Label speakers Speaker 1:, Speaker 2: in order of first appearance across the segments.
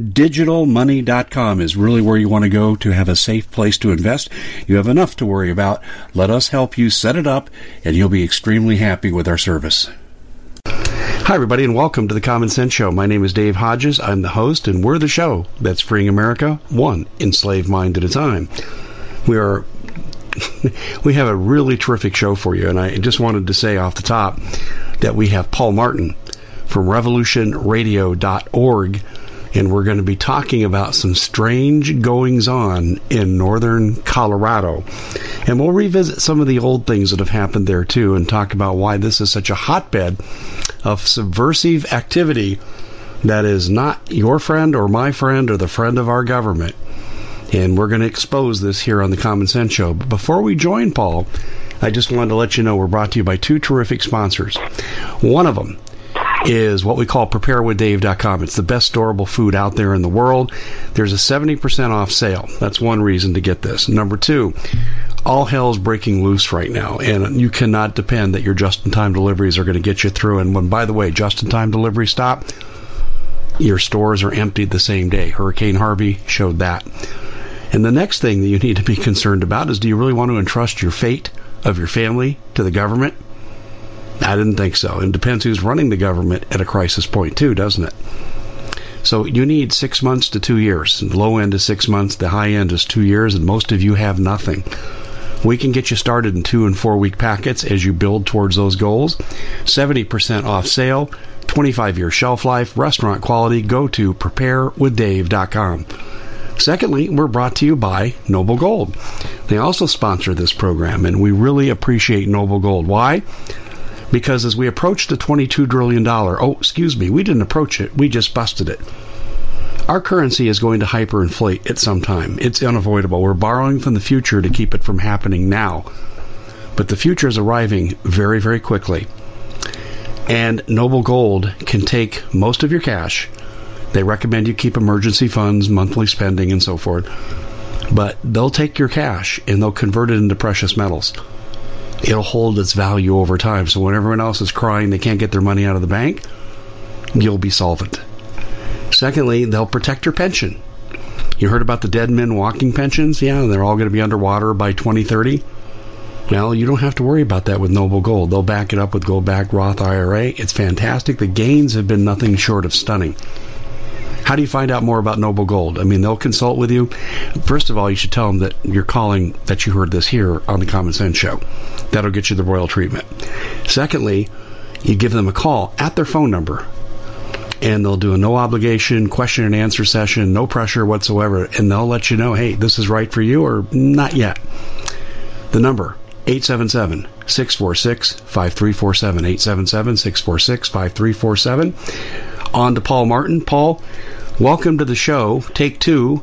Speaker 1: MyDigitalMoney.com is really where you want to go to have a safe place to invest. You have enough to worry about. Let us help you set it up, and you'll be extremely happy with our service. Hi, everybody, and welcome to the Common Sense Show. My name is Dave Hodges. I'm the host, and we're the show that's freeing America one enslaved mind at a time. We are we have a really terrific show for you. And I just wanted to say off the top that we have Paul Martin from revolutionradio.org. And we're going to be talking about some strange goings on in northern Colorado. And we'll revisit some of the old things that have happened there too and talk about why this is such a hotbed of subversive activity that is not your friend or my friend or the friend of our government. And we're going to expose this here on the Common Sense Show. But before we join Paul, I just wanted to let you know we're brought to you by two terrific sponsors. One of them is what we call preparewithdave.com. It's the best storable food out there in the world. There's a 70% off sale. That's one reason to get this. Number two, all hell's breaking loose right now, and you cannot depend that your just in time deliveries are going to get you through. And when, by the way, just in time delivery stop, your stores are emptied the same day. Hurricane Harvey showed that. And the next thing that you need to be concerned about is do you really want to entrust your fate of your family to the government? I didn't think so. It depends who's running the government at a crisis point, too, doesn't it? So you need six months to two years. The low end is six months, the high end is two years, and most of you have nothing. We can get you started in two and four week packets as you build towards those goals. 70% off sale, 25 year shelf life, restaurant quality. Go to preparewithdave.com. Secondly, we're brought to you by Noble Gold. They also sponsor this program, and we really appreciate Noble Gold. Why? Because as we approach the $22 trillion, oh, excuse me, we didn't approach it, we just busted it. Our currency is going to hyperinflate at some time. It's unavoidable. We're borrowing from the future to keep it from happening now. But the future is arriving very, very quickly. And Noble Gold can take most of your cash they recommend you keep emergency funds, monthly spending, and so forth. But they'll take your cash and they'll convert it into precious metals. It'll hold its value over time. So when everyone else is crying they can't get their money out of the bank, you'll be solvent. Secondly, they'll protect your pension. You heard about the dead men walking pensions? Yeah, they're all going to be underwater by 2030. Well, you don't have to worry about that with Noble Gold. They'll back it up with Gold Back Roth IRA. It's fantastic. The gains have been nothing short of stunning. How do you find out more about Noble Gold? I mean, they'll consult with you. First of all, you should tell them that you're calling, that you heard this here on the Common Sense Show. That'll get you the royal treatment. Secondly, you give them a call at their phone number, and they'll do a no obligation question and answer session, no pressure whatsoever, and they'll let you know, hey, this is right for you or not yet. The number 877 646 5347. 877 646 5347. On to Paul Martin. Paul, welcome to the show. Take two.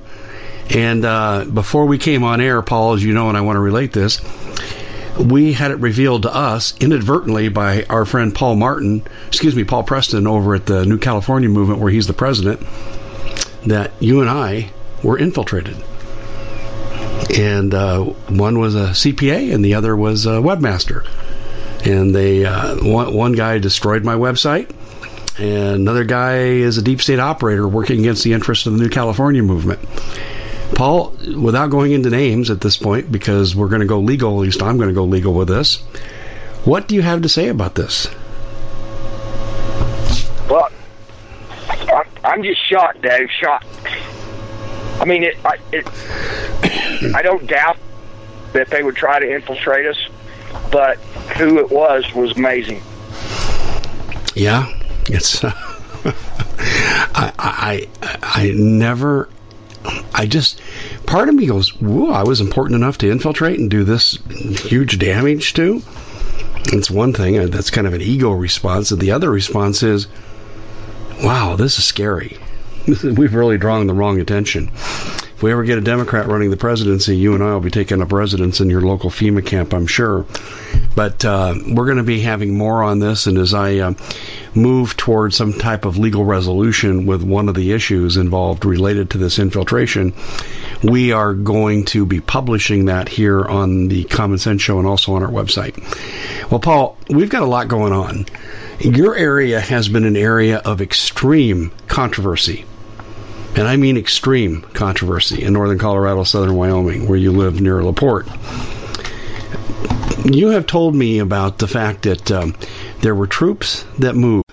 Speaker 1: And uh, before we came on air, Paul, as you know, and I want to relate this, we had it revealed to us inadvertently by our friend Paul Martin, excuse me, Paul Preston over at the New California Movement, where he's the president, that you and I were infiltrated and uh, one was a CPA and the other was a webmaster. And they uh, one, one guy destroyed my website, and another guy is a deep state operator working against the interests of the New California movement. Paul, without going into names at this point, because we're going to go legal, at least I'm going to go legal with this. What do you have to say about this?
Speaker 2: Well, I'm just shocked, Dave. Shocked. I mean, it, I, it, I don't doubt that they would try to infiltrate us, but who it was was amazing.
Speaker 1: Yeah, it's. Uh, I, I I never. I just part of me goes, "Whoa! I was important enough to infiltrate and do this huge damage to." It's one thing. That's kind of an ego response, and the other response is, "Wow, this is scary." we've really drawn the wrong attention. If we ever get a Democrat running the presidency, you and I will be taking up residence in your local FEMA camp, I'm sure. But uh, we're going to be having more on this, and as I uh, move towards some type of legal resolution with one of the issues involved related to this infiltration, we are going to be publishing that here on the Common Sense Show and also on our website. Well, Paul, we've got a lot going on. Your area has been an area of extreme controversy and I mean extreme controversy in northern Colorado, southern Wyoming, where you live near LaPorte. You have told me about the fact that um, there were troops that moved.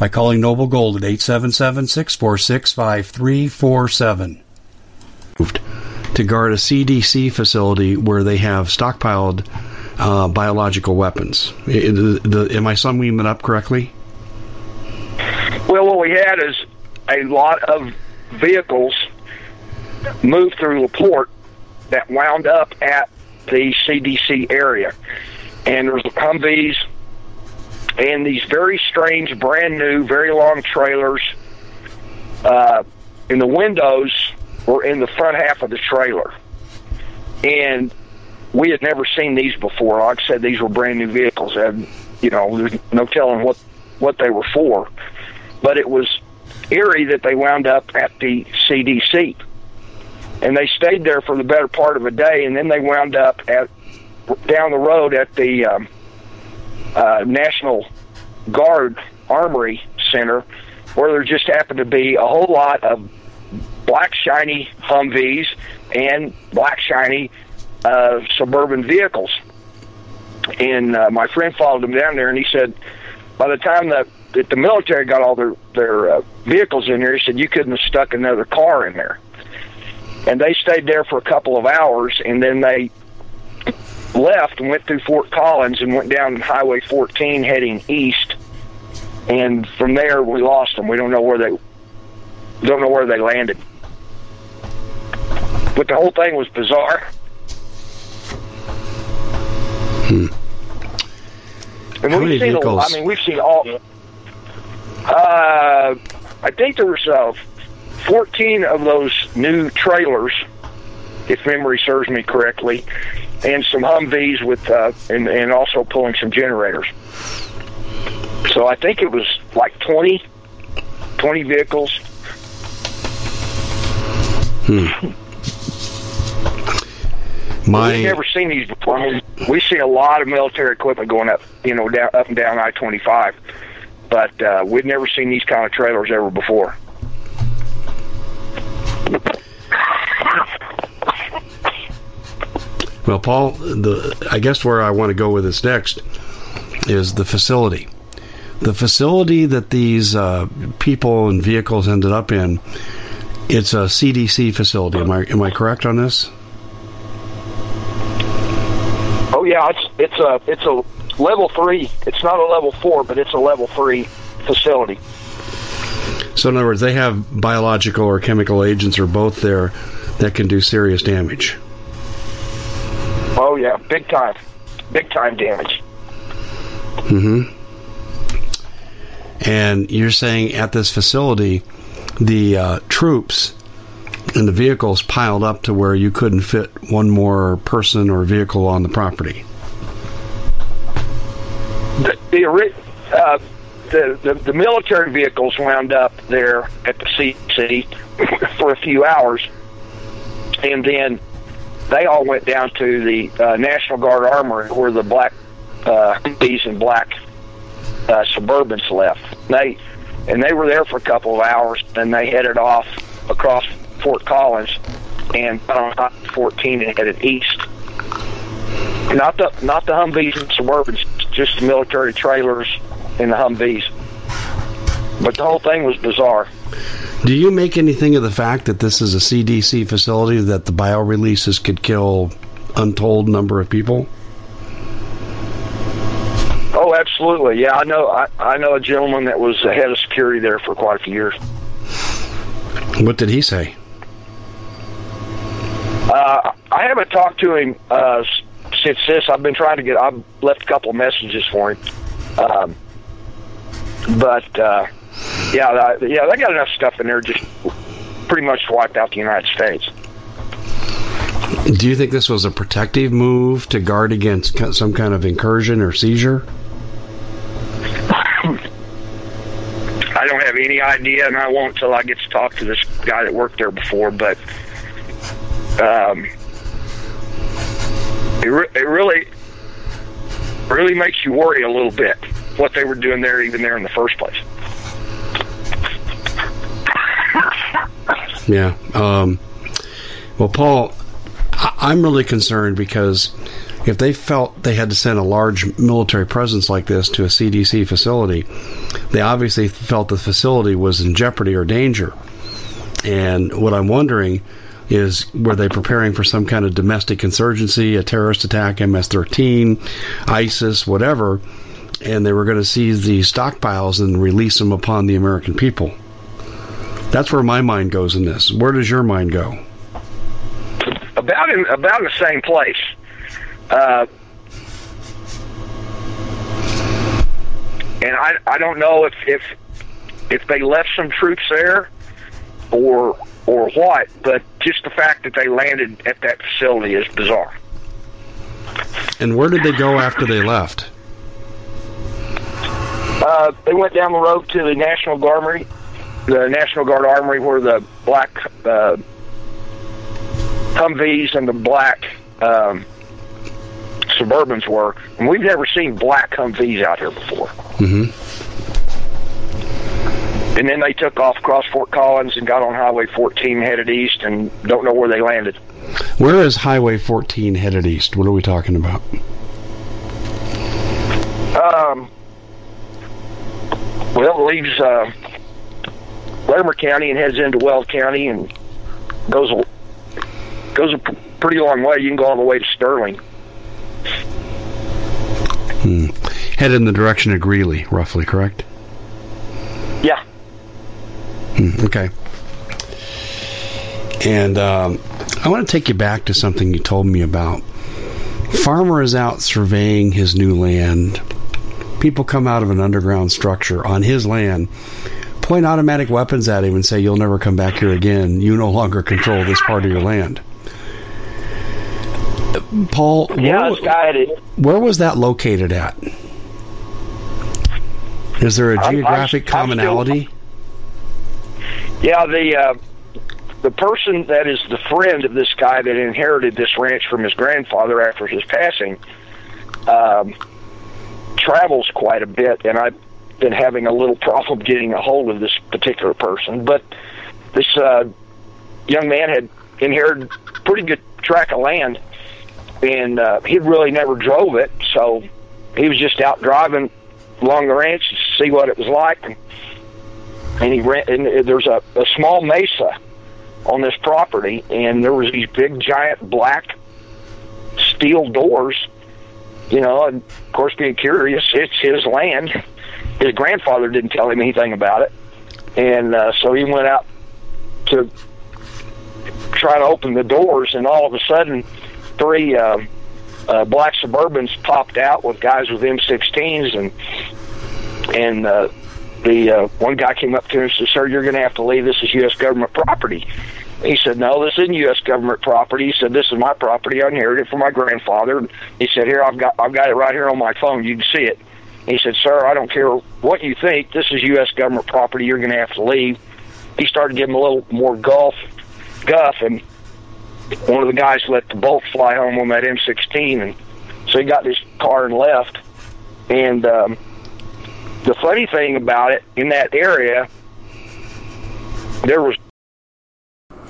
Speaker 3: by calling Noble Gold at 877 646 5347.
Speaker 1: To guard a CDC facility where they have stockpiled uh, biological weapons. The, the, am I summing that up correctly?
Speaker 2: Well, what we had is a lot of vehicles moved through LaPorte that wound up at the CDC area. And there was Humvees and these very strange, brand new, very long trailers. Uh, and the windows were in the front half of the trailer. And we had never seen these before. Like I said, these were brand new vehicles. And, you know, there's no telling what, what they were for. But it was eerie that they wound up at the CDC and they stayed there for the better part of a day, and then they wound up at down the road at the um, uh, National Guard Armory Center, where there just happened to be a whole lot of black shiny Humvees and black shiny uh, suburban vehicles. And uh, my friend followed them down there, and he said, by the time that, that the military got all their their uh, vehicles in there, he said you couldn't have stuck another car in there and they stayed there for a couple of hours, and then they left and went through Fort Collins and went down Highway 14 heading east. And from there, we lost them. We don't know where they don't know where they landed. But the whole thing was bizarre.
Speaker 1: Hmm.
Speaker 2: And
Speaker 1: How
Speaker 2: we've
Speaker 1: many
Speaker 2: seen
Speaker 1: vehicles?
Speaker 2: A, I mean, we've seen all. Uh, I think there was uh, 14 of those new trailers, if memory serves me correctly, and some Humvees with, uh, and, and also pulling some generators. So I think it was like 20, 20 vehicles.
Speaker 1: Hmm. My
Speaker 2: We've never seen these before. I mean, we see a lot of military equipment going up, you know, down up and down I twenty five, but uh, we've never seen these kind of trailers ever before.
Speaker 1: Well, Paul, the I guess where I want to go with this next is the facility. the facility that these uh, people and vehicles ended up in, it's a CDC facility. Am I am I correct on this?
Speaker 2: Oh yeah, it's it's a it's a level three. It's not a level four, but it's a level three facility.
Speaker 1: So in other words, they have biological or chemical agents or both there that can do serious damage.
Speaker 2: Oh yeah, big time, big time damage.
Speaker 1: hmm And you're saying at this facility, the uh, troops and the vehicles piled up to where you couldn't fit one more person or vehicle on the property.
Speaker 2: The the, uh, the, the, the military vehicles wound up there at the CC for a few hours, and then they all went down to the uh, National Guard Armory where the black uh, Humvees and black uh, Suburbans left. They and they were there for a couple of hours. Then they headed off across Fort Collins and got on 14 and headed east. Not the not the Humvees and Suburbans, just the military trailers and the Humvees. But the whole thing was bizarre.
Speaker 1: Do you make anything of the fact that this is a CDC facility that the bio releases could kill untold number of people?
Speaker 2: Oh, absolutely. Yeah, I know. I, I know a gentleman that was the head of security there for quite a few years.
Speaker 1: What did he say?
Speaker 2: Uh, I haven't talked to him uh, since this. I've been trying to get. I've left a couple messages for him, um, but uh, yeah, yeah, they got enough stuff in there just pretty much to wipe out the United States.
Speaker 1: Do you think this was a protective move to guard against some kind of incursion or seizure?
Speaker 2: I don't have any idea, and I won't until I get to talk to this guy that worked there before. But um, it, re- it really, really makes you worry a little bit what they were doing there, even there in the first place.
Speaker 1: Yeah. Um, well, Paul, I- I'm really concerned because if they felt they had to send a large military presence like this to a CDC facility, they obviously felt the facility was in jeopardy or danger. And what I'm wondering is were they preparing for some kind of domestic insurgency, a terrorist attack, MS 13, ISIS, whatever, and they were going to seize the stockpiles and release them upon the American people? That's where my mind goes in this. Where does your mind go?
Speaker 2: About in about in the same place. Uh, and I I don't know if if if they left some troops there or or what, but just the fact that they landed at that facility is bizarre.
Speaker 1: And where did they go after they left?
Speaker 2: Uh, they went down the road to the National Guard the National Guard Armory, where the black uh, Humvees and the black um, Suburbans were. And we've never seen black Humvees out here before.
Speaker 1: Mm-hmm.
Speaker 2: And then they took off across Fort Collins and got on Highway 14 headed east and don't know where they landed.
Speaker 1: Where is Highway 14 headed east? What are we talking about?
Speaker 2: Um, well, it leaves uh, Larimer County and heads into Weld County and goes a, goes a pretty long way. You can go all the way to Sterling.
Speaker 1: Hmm. Head in the direction of Greeley, roughly, correct?
Speaker 2: Yeah.
Speaker 1: Hmm, okay. And um, I want to take you back to something you told me about. Farmer is out surveying his new land. People come out of an underground structure on his land, point automatic weapons at him, and say, You'll never come back here again. You no longer control this part of your land. Paul,
Speaker 2: Yeah,
Speaker 1: where,
Speaker 2: this guy had it.
Speaker 1: where was that located at? Is there a
Speaker 2: I'm- I'm-
Speaker 1: geographic
Speaker 2: I'm still-
Speaker 1: commonality?
Speaker 2: Yeah, the uh, the person that is the friend of this guy that inherited this ranch from his grandfather after his passing um, travels quite a bit, and I've been having a little problem getting a hold of this particular person. But this uh, young man had inherited pretty good tract of land, and uh, he really never drove it, so he was just out driving along the ranch to see what it was like. And he ran. And there's a, a small mesa on this property, and there was these big, giant black steel doors. You know, and of course, being curious, it's his land. His grandfather didn't tell him anything about it, and uh, so he went out to try to open the doors, and all of a sudden, three uh, uh, black Suburbans popped out with guys with M16s, and and uh, the uh, one guy came up to him and said, "Sir, you're going to have to leave. This is U.S. government property." He said, "No, this isn't U.S. government property." He said, "This is my property. I inherited it from my grandfather." He said, "Here, I've got I've got it right here on my phone. You can see it." He said, "Sir, I don't care what you think. This is U.S. government property. You're going to have to leave." He started giving a little more golf guff, and one of the guys let the bolt fly home on that M16, and so he got his car and left. And um, the funny thing about it, in that area, there was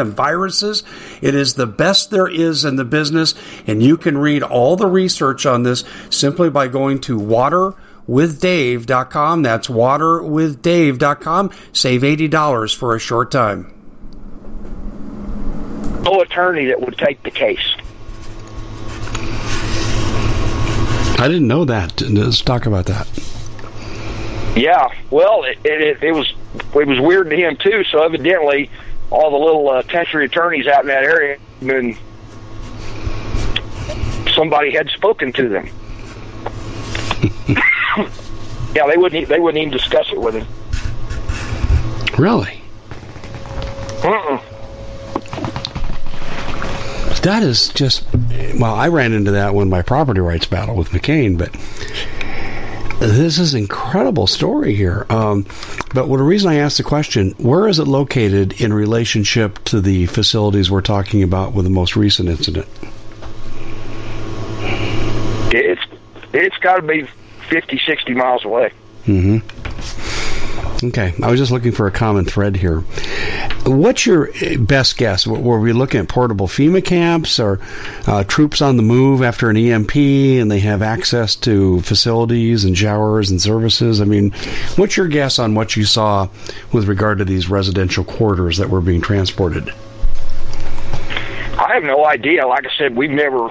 Speaker 1: and viruses. It is the best there is in the business, and you can read all the research on this simply by going to water waterwithdave.com. That's waterwithdave.com. Save $80 for a short time.
Speaker 2: No attorney that would take the case.
Speaker 4: I didn't know that. Let's talk about that.
Speaker 2: Yeah, well, it, it, it was it was weird to him too. So evidently, all the little uh, country attorneys out in that area, and somebody had spoken to them. yeah, they wouldn't. They wouldn't even discuss it with him.
Speaker 4: Really?
Speaker 2: Uh-uh.
Speaker 4: That is just. Well, I ran into that when my property rights battle with McCain, but this is incredible story here. Um, but what the reason I asked the question, where is it located in relationship to the facilities we're talking about with the most recent incident?
Speaker 2: It's it's got to be 50, 60 miles away.
Speaker 4: Mm-hmm. Okay, I was just looking for a common thread here. What's your best guess? Were we looking at portable FEMA camps or uh, troops on the move after an EMP and they have access to facilities and showers and services? I mean, what's your guess on what you saw with regard to these residential quarters that were being transported?
Speaker 2: I have no idea. Like I said, we've never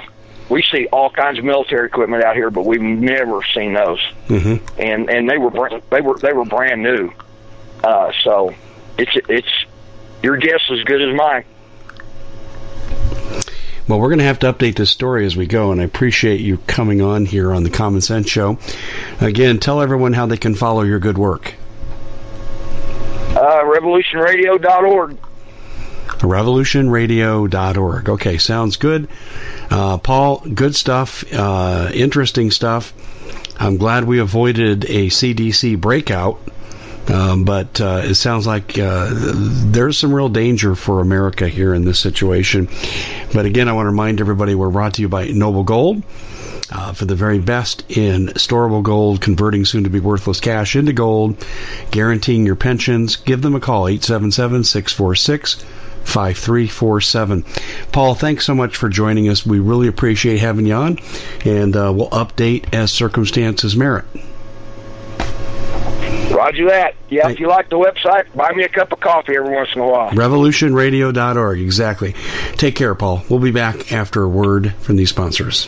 Speaker 2: we see all kinds of military equipment out here, but we've never seen those.
Speaker 1: Mm-hmm.
Speaker 2: And and they were br- they were they were brand new. Uh, so it's it's your guess is as good as mine.
Speaker 1: Well, we're going to have to update this story as we go, and I appreciate you coming on here on the Common Sense Show. Again, tell everyone how they can follow your good work.
Speaker 2: Uh, revolutionradio.org.
Speaker 1: Revolutionradio.org. Okay, sounds good. Uh, Paul, good stuff, uh, interesting stuff. I'm glad we avoided a CDC breakout. Um, but uh, it sounds like uh, there's some real danger for America here in this situation. But again, I want to remind everybody we're brought to you by Noble Gold. Uh, for the very best in storable gold, converting soon to be worthless cash into gold, guaranteeing your pensions, give them a call, 877 646 5347. Paul, thanks so much for joining us. We really appreciate having you on, and uh, we'll update as circumstances merit.
Speaker 2: Roger that. Yeah, if you like the website, buy me a cup of coffee every once in a while.
Speaker 1: Revolutionradio.org, exactly. Take care, Paul. We'll be back after a word from these sponsors.